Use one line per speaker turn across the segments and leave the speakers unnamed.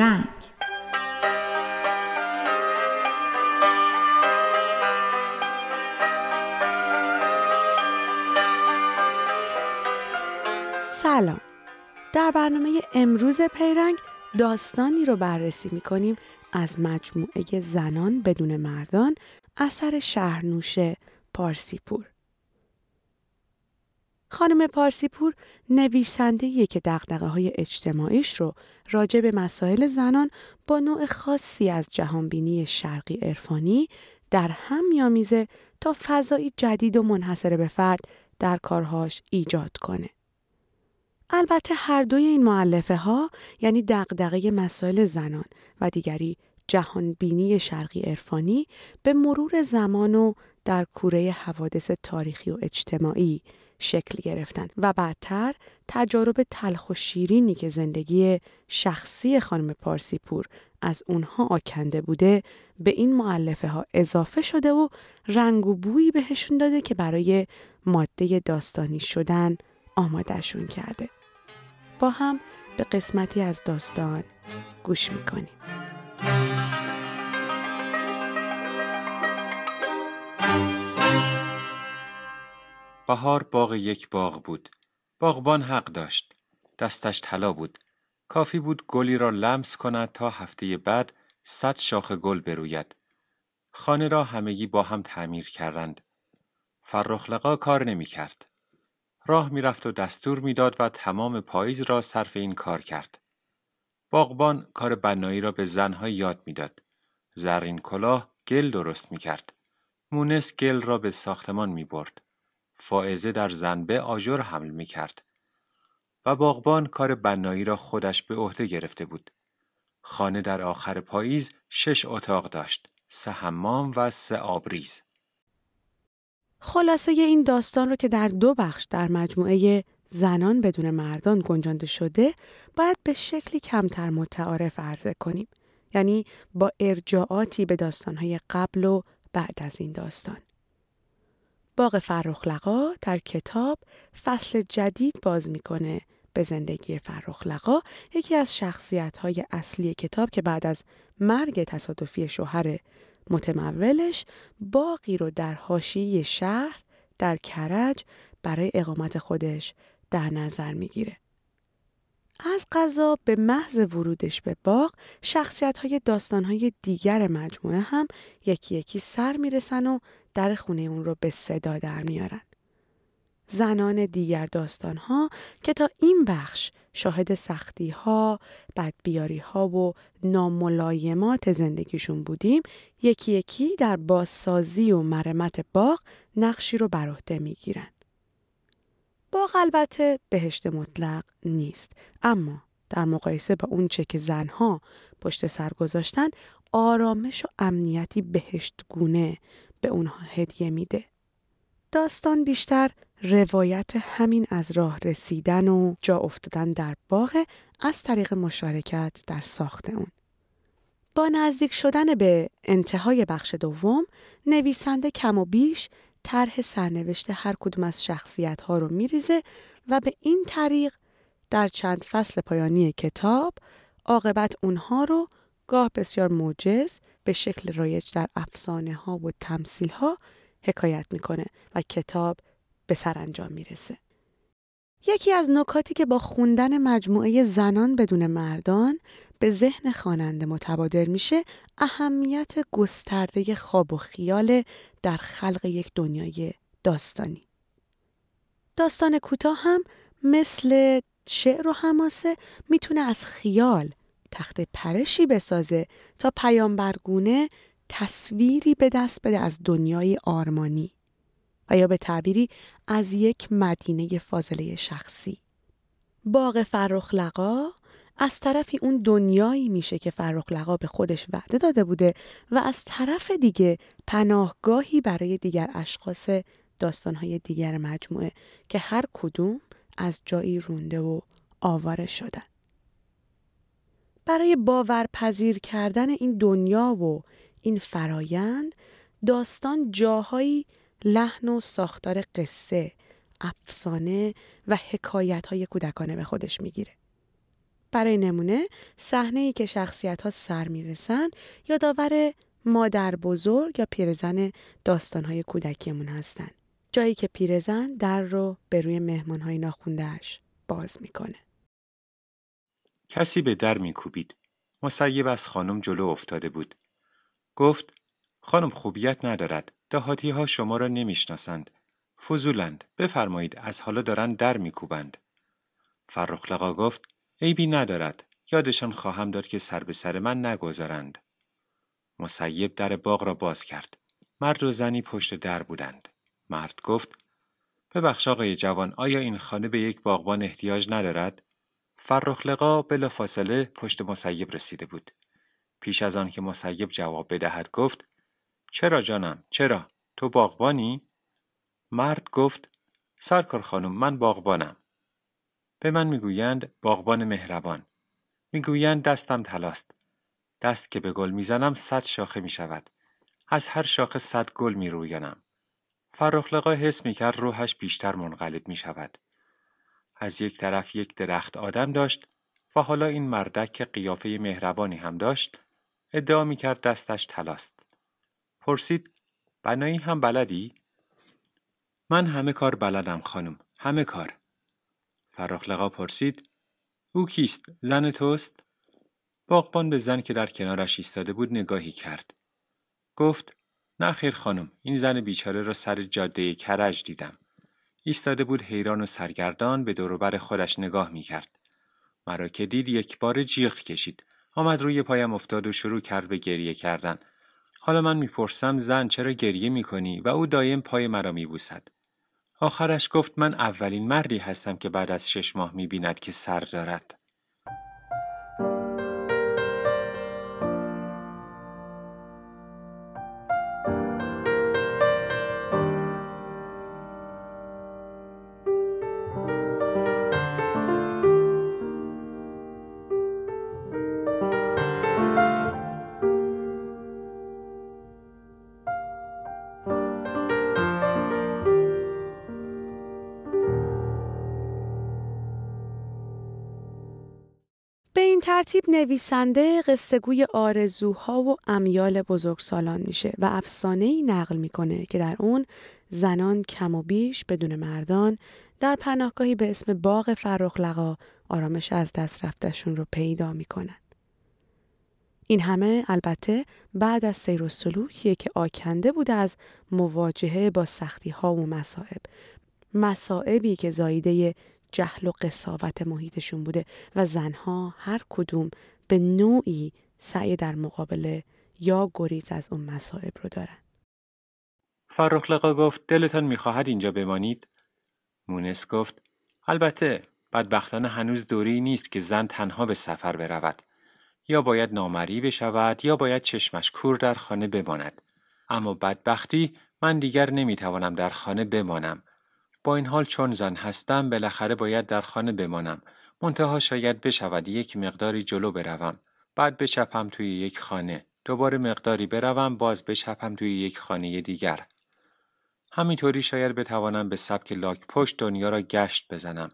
پیرنگ
سلام. در برنامه امروز پیرنگ داستانی رو بررسی می کنیم از مجموعه زنان بدون مردان اثر شهرنوش پارسیپور. خانم پارسیپور نویسنده که دقدقه های اجتماعیش رو راجع به مسائل زنان با نوع خاصی از جهانبینی شرقی عرفانی در هم میامیزه تا فضایی جدید و منحصر به فرد در کارهاش ایجاد کنه. البته هر دوی این معلفه ها یعنی دقدقه مسائل زنان و دیگری جهانبینی شرقی عرفانی به مرور زمان و در کوره حوادث تاریخی و اجتماعی شکل گرفتن و بعدتر تجارب تلخ و شیرینی که زندگی شخصی خانم پارسیپور از اونها آکنده بوده به این معلفه ها اضافه شده و رنگ و بویی بهشون داده که برای ماده داستانی شدن آمادهشون کرده. با هم به قسمتی از داستان گوش می‌کنیم.
بهار باغ یک باغ بود. باغبان حق داشت. دستش طلا بود. کافی بود گلی را لمس کند تا هفته بعد صد شاخ گل بروید. خانه را همگی با هم تعمیر کردند. فرخلقا کار نمی کرد. راه می‌رفت و دستور می‌داد و تمام پاییز را صرف این کار کرد. باغبان کار بنایی را به زنها یاد می‌داد. زرین کلاه گل درست می کرد. مونس گل را به ساختمان می برد. فائزه در زنبه آجر حمل می کرد. و باغبان کار بنایی را خودش به عهده گرفته بود. خانه در آخر پاییز شش اتاق داشت. سه حمام و سه آبریز.
خلاصه این داستان رو که در دو بخش در مجموعه زنان بدون مردان گنجانده شده باید به شکلی کمتر متعارف عرضه کنیم. یعنی با ارجاعاتی به داستانهای قبل و بعد از این داستان. باغ فرخلقا در کتاب فصل جدید باز می‌کنه به زندگی فرخلقا یکی از شخصیت های اصلی کتاب که بعد از مرگ تصادفی شوهر متمولش باقی رو در حاشیه شهر در کرج برای اقامت خودش در نظر می‌گیره. از قضا به محض ورودش به باغ شخصیت های داستان های دیگر مجموعه هم یکی یکی سر می‌رسن و در خونه اون رو به صدا در میارن. زنان دیگر داستان ها که تا این بخش شاهد سختی ها، بدبیاری ها و ناملایمات زندگیشون بودیم یکی یکی در بازسازی و مرمت باغ نقشی رو بر عهده می‌گیرن. باغ البته بهشت مطلق نیست اما در مقایسه با اونچه که زنها پشت سر گذاشتن آرامش و امنیتی بهشتگونه به اونها هدیه میده. داستان بیشتر روایت همین از راه رسیدن و جا افتادن در باغ از طریق مشارکت در ساخت اون. با نزدیک شدن به انتهای بخش دوم نویسنده کم و بیش طرح سرنوشت هر کدوم از شخصیت ها رو میریزه و به این طریق در چند فصل پایانی کتاب عاقبت اونها رو گاه بسیار موجز به شکل رایج در افسانه ها و تمثیل ها حکایت می‌کنه و کتاب به سرانجام می‌رسه. یکی از نکاتی که با خوندن مجموعه زنان بدون مردان به ذهن خواننده متبادر میشه اهمیت گسترده خواب و خیال در خلق یک دنیای داستانی. داستان کوتاه هم مثل شعر و حماسه می‌تونه از خیال تخت پرشی بسازه تا پیامبرگونه تصویری به دست بده از دنیای آرمانی و یا به تعبیری از یک مدینه فاضله شخصی. باغ فرخلقا از طرفی اون دنیایی میشه که فرخلقا به خودش وعده داده بوده و از طرف دیگه پناهگاهی برای دیگر اشخاص داستانهای دیگر مجموعه که هر کدوم از جایی رونده و آواره شدن. برای باورپذیر کردن این دنیا و این فرایند داستان جاهایی لحن و ساختار قصه، افسانه و حکایت های کودکانه به خودش می‌گیره. برای نمونه صحنه ای که شخصیت ها سر می‌رسن یادآور مادر بزرگ یا پیرزن داستان های کودکیمون هستن. جایی که پیرزن در رو به روی مهمان های ناخوندهش باز می‌کنه.
کسی به در میکوبید. مسیب از خانم جلو افتاده بود. گفت خانم خوبیت ندارد. دهاتی ها شما را نمی‌شناسند. فضولند. بفرمایید از حالا دارند در میکوبند. فرخلقا گفت عیبی ندارد. یادشان خواهم داد که سر به سر من نگذارند. مسیب در باغ را باز کرد. مرد و زنی پشت در بودند. مرد گفت ببخش آقای جوان آیا این خانه به یک باغبان احتیاج ندارد؟ فرخلقا بلا فاصله پشت مسیب رسیده بود. پیش از آن که مسیب جواب بدهد گفت چرا جانم چرا تو باغبانی؟ مرد گفت سرکار خانم من باغبانم. به من می‌گویند باغبان مهربان. می‌گویند دستم تلاست. دست که به گل می‌زنم صد شاخه می‌شود. از هر شاخه صد گل میرویانم. فرخلقا حس می‌کرد روحش بیشتر منقلب می شود. از یک طرف یک درخت آدم داشت و حالا این مردک که قیافه مهربانی هم داشت ادعا می‌کرد دستش تلاست. پرسید بنایی هم بلدی؟ من همه کار بلدم خانم. همه کار. فرخلقا پرسید او کیست؟ زن توست؟ باغبان به زن که در کنارش ایستاده بود نگاهی کرد. گفت نه خیر خانم این زن بیچاره را سر جاده کرج دیدم. ایستاده بود حیران و سرگردان به دوروبر خودش نگاه می کرد. مرا که دید یک بار جیغ کشید. آمد روی پایم افتاد و شروع کرد به گریه کردن. حالا من می‌پرسم زن چرا گریه می‌کنی و او دایم پای مرا میبوسد. آخرش گفت من اولین مردی هستم که بعد از شش ماه می‌بیند که سر دارد.
ترتیب نویسنده قصهگوی آرزوها و امیال بزرگسالان میشه و افسانه ای نقل می‌کنه که در اون زنان کم و بیش بدون مردان در پناهگاهی به اسم باغ فرخلقا آرامش از دست رفتشون رو پیدا می‌کنن. این همه البته بعد از سیر و سلوکیه که آکنده بود از مواجهه با سختی ها و مصائب. مصائبی که زایده جهل و قصاوت محیطشون بوده و زنها هر کدوم به نوعی سعی در مقابله یا گریز از اون مصائب رو دارن.
فرخلقا گفت دلتان می‌خواهد اینجا بمانید؟ مونس گفت البته بدبختانه هنوز دوری نیست که زن تنها به سفر برود. یا باید نامری بشود یا باید چشمش کور در خانه بماند. اما بدبختی من دیگر نمی‌توانم در خانه بمانم با این حال چون زن هستم بالاخره باید در خانه بمانم. منتها شاید بشود یک مقداری جلو بروم. بعد بچپم توی یک خانه. دوباره مقداری بروم باز بچپم توی یک خانه دیگر. همینطوری شاید بتوانم به سبک لاک پشت دنیا را گشت بزنم.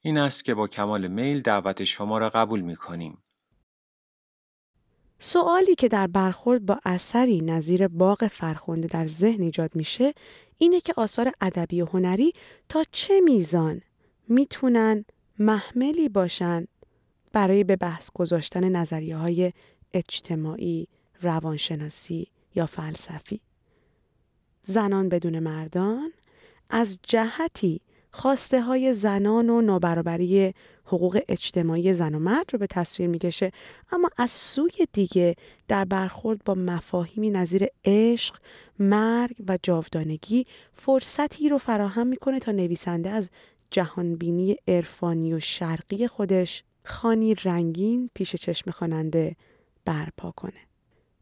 این است که با کمال میل دعوت شما را قبول می کنیم.
سوالی که در برخورد با اثری نظیر باغ فرخنده در ذهن ایجاد میشه اینه که آثار ادبی و هنری تا چه میزان می‌تونن محملی باشن برای به بحث گذاشتن نظریه های اجتماعی، روانشناسی یا فلسفی. زنان بدون مردان از جهتی خواسته های زنان و نابرابری حقوق اجتماعی زن و مرد رو به تصویر می‌کشه اما از سوی دیگه در برخورد با مفاهیمی نظیر عشق، مرگ و جاودانگی فرصتی رو فراهم می‌کنه تا نویسنده از جهانبینی عرفانی و شرقی خودش خانی رنگین پیش چشم خواننده برپا کنه.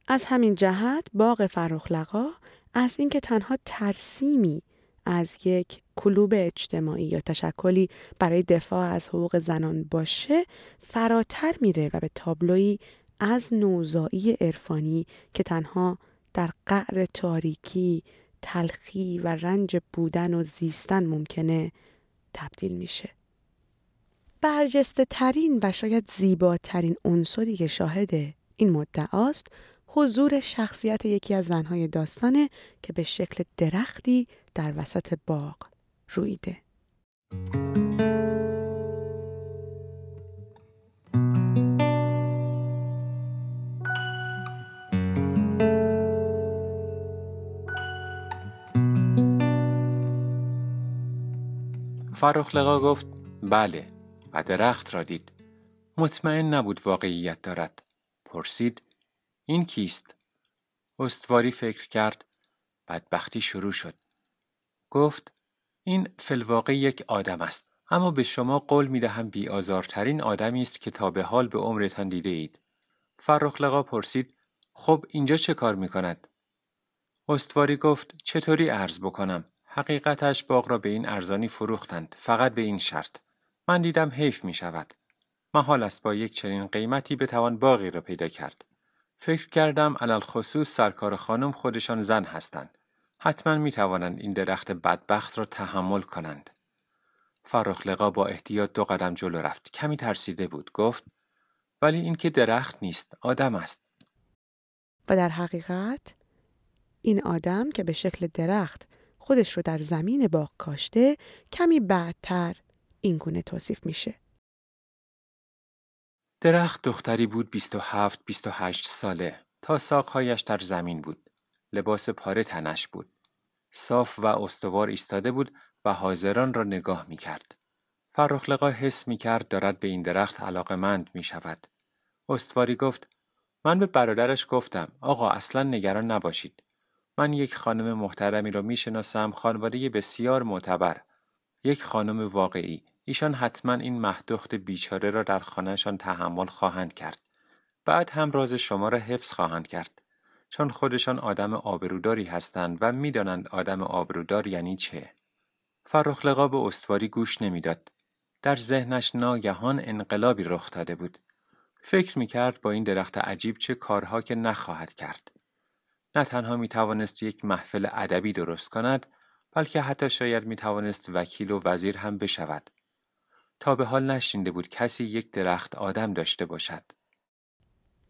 از همین جهت باغ فرخلقا از اینکه تنها ترسیمی از یک کلوب اجتماعی یا تشکلی برای دفاع از حقوق زنان باشه فراتر میره و به تابلوی از نوزایی عرفانی که تنها در قعر تاریکی، تلخی و رنج بودن و زیستن ممکنه تبدیل میشه. برجسته ترین و شاید زیباترین عنصری که شاهد این مدعاست حضور شخصیت یکی از زنهای داستانه که به شکل درختی در وسط باغ رویده.
فرخ لقا گفت بله و درخت را دید. مطمئن نبود واقعیت دارد. پرسید این کیست؟ استواری فکر کرد بدبختی شروع شد. گفت این فلواقع یک آدم است. اما به شما قول می دهم بی آزارترین آدمی است که تا به حال به عمرتان دیده اید. فرخ لقا پرسید خب اینجا چه کار می کند؟ استواری گفت چطوری عرض بکنم؟ حقیقتش باغ را به این ارزانی فروختند فقط به این شرط. من دیدم حیف می شود. محال است با یک چنین قیمتی بتوان باقی را پیدا کرد. فکر کردم علال خصوص سرکار خانم خودشان زن هستند. حتما می توانند این درخت بدبخت را تحمل کنند. فرخ لقا با احتیاط دو قدم جلو رفت. کمی ترسیده بود. گفت ولی این که درخت نیست. آدم است.
و در حقیقت این آدم که به شکل درخت خودش رو در زمین باغ کاشته کمی بعدتر این گونه توصیف میشه.
درخت دختری بود 27 28 ساله تا ساقهایش در زمین بود. لباس پاره تنش بود. صاف و استوار ایستاده بود و حاضران را نگاه می کرد. فرخلقا حس می کرد دارد به این درخت علاقمند می شود. استواری گفت من به برادرش گفتم آقا اصلا نگران نباشید. من یک خانم محترمی را می شناسم خانواده بسیار معتبر. یک خانم واقعی. ایشان حتما این مهدخت بیچاره را در خانهشان تحمل خواهند کرد. بعد هم راز شما را حفظ خواهند کرد. چون خودشان آدم آبروداری هستند و می‌دانند آدم آبرودار یعنی چه. فرخلقا به استواری گوش نمی‌داد. در ذهنش ناگهان انقلابی رخ داده بود. فکر می کرد با این درخت عجیب چه کارها که نخواهد کرد. نه تنها می توانست یک محفل ادبی درست کند بلکه حتی شاید می توانست وکیل و وزیر هم بشود. تا به حال نشینده بود کسی یک درخت آدم داشته باشد.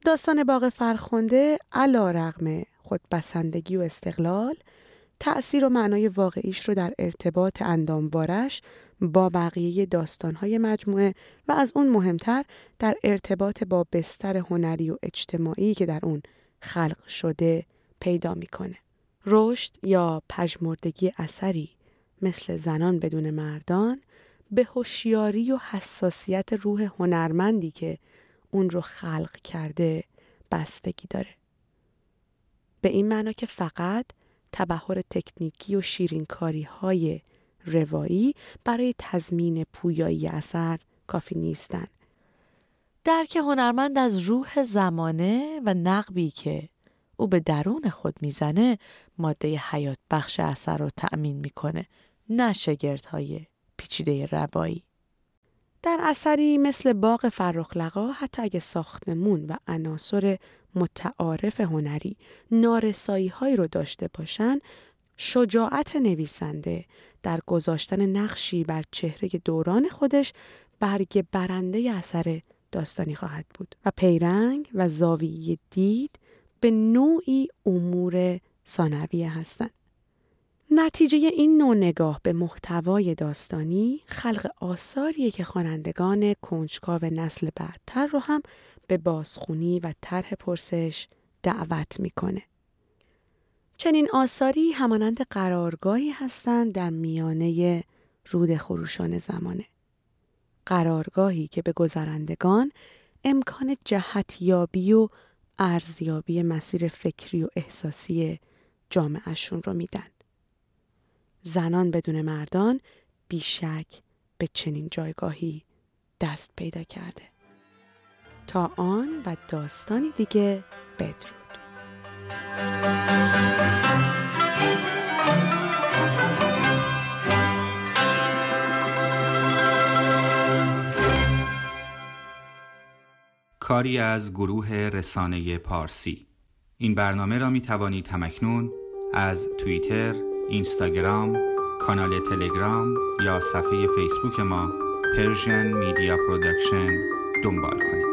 داستان باغ فرخنده علا رغم خودبسندگی و استقلال تأثیر و معنای واقعیش رو در ارتباط انداموارش با بقیه داستانهای مجموعه و از اون مهمتر در ارتباط با بستر هنری و اجتماعی که در اون خلق شده پیدا می‌کنه. رشد یا پژمردگی اثری مثل زنان بدون مردان به هوشیاری و حساسیت روح هنرمندی که اون رو خلق کرده بستگی داره. به این معنا که فقط تبهر تکنیکی و شیرینکاری های روایی برای تضمین پویایی اثر کافی نیستند. درک هنرمند از روح زمانه و نقبی که او به درون خود می‌زنه ماده حیات بخش اثر رو تأمین می‌کنه نه های پیچیده روایی. در اثری مثل باغ فرخلقا حتی اگه ساختمون و عناصر متعارف هنری نارسایی هایی رو داشته باشن شجاعت نویسنده در گذاشتن نقشی بر چهره دوران خودش برگ برنده اثر داستانی خواهد بود و پیرنگ و زاویه دید به نوعی امور ثانویه هستند. نتیجه این نوع نگاه به محتوای داستانی خلق آثاریه که خوانندگان کنجکاو نسل بعدتر رو هم به بازخونی و طرح پرسش دعوت می‌کنه. چنین آثاری همانند قرارگاهی هستند در میانه رود خروشان زمانه. قرارگاهی که به گذرندگان امکان جهتیابی و ارزیابی مسیر فکری و احساسی جامعهشون رو میدن. زنان بدون مردان بیشک به چنین جایگاهی دست پیدا کرده. تا آن و داستانی دیگه بدرود.
کاری از گروه رسانه پارسی این برنامه را می توانید همکنون از توییتر، اینستاگرام، کانال تلگرام یا صفحه فیسبوک ما Persian Media Production دنبال کنید.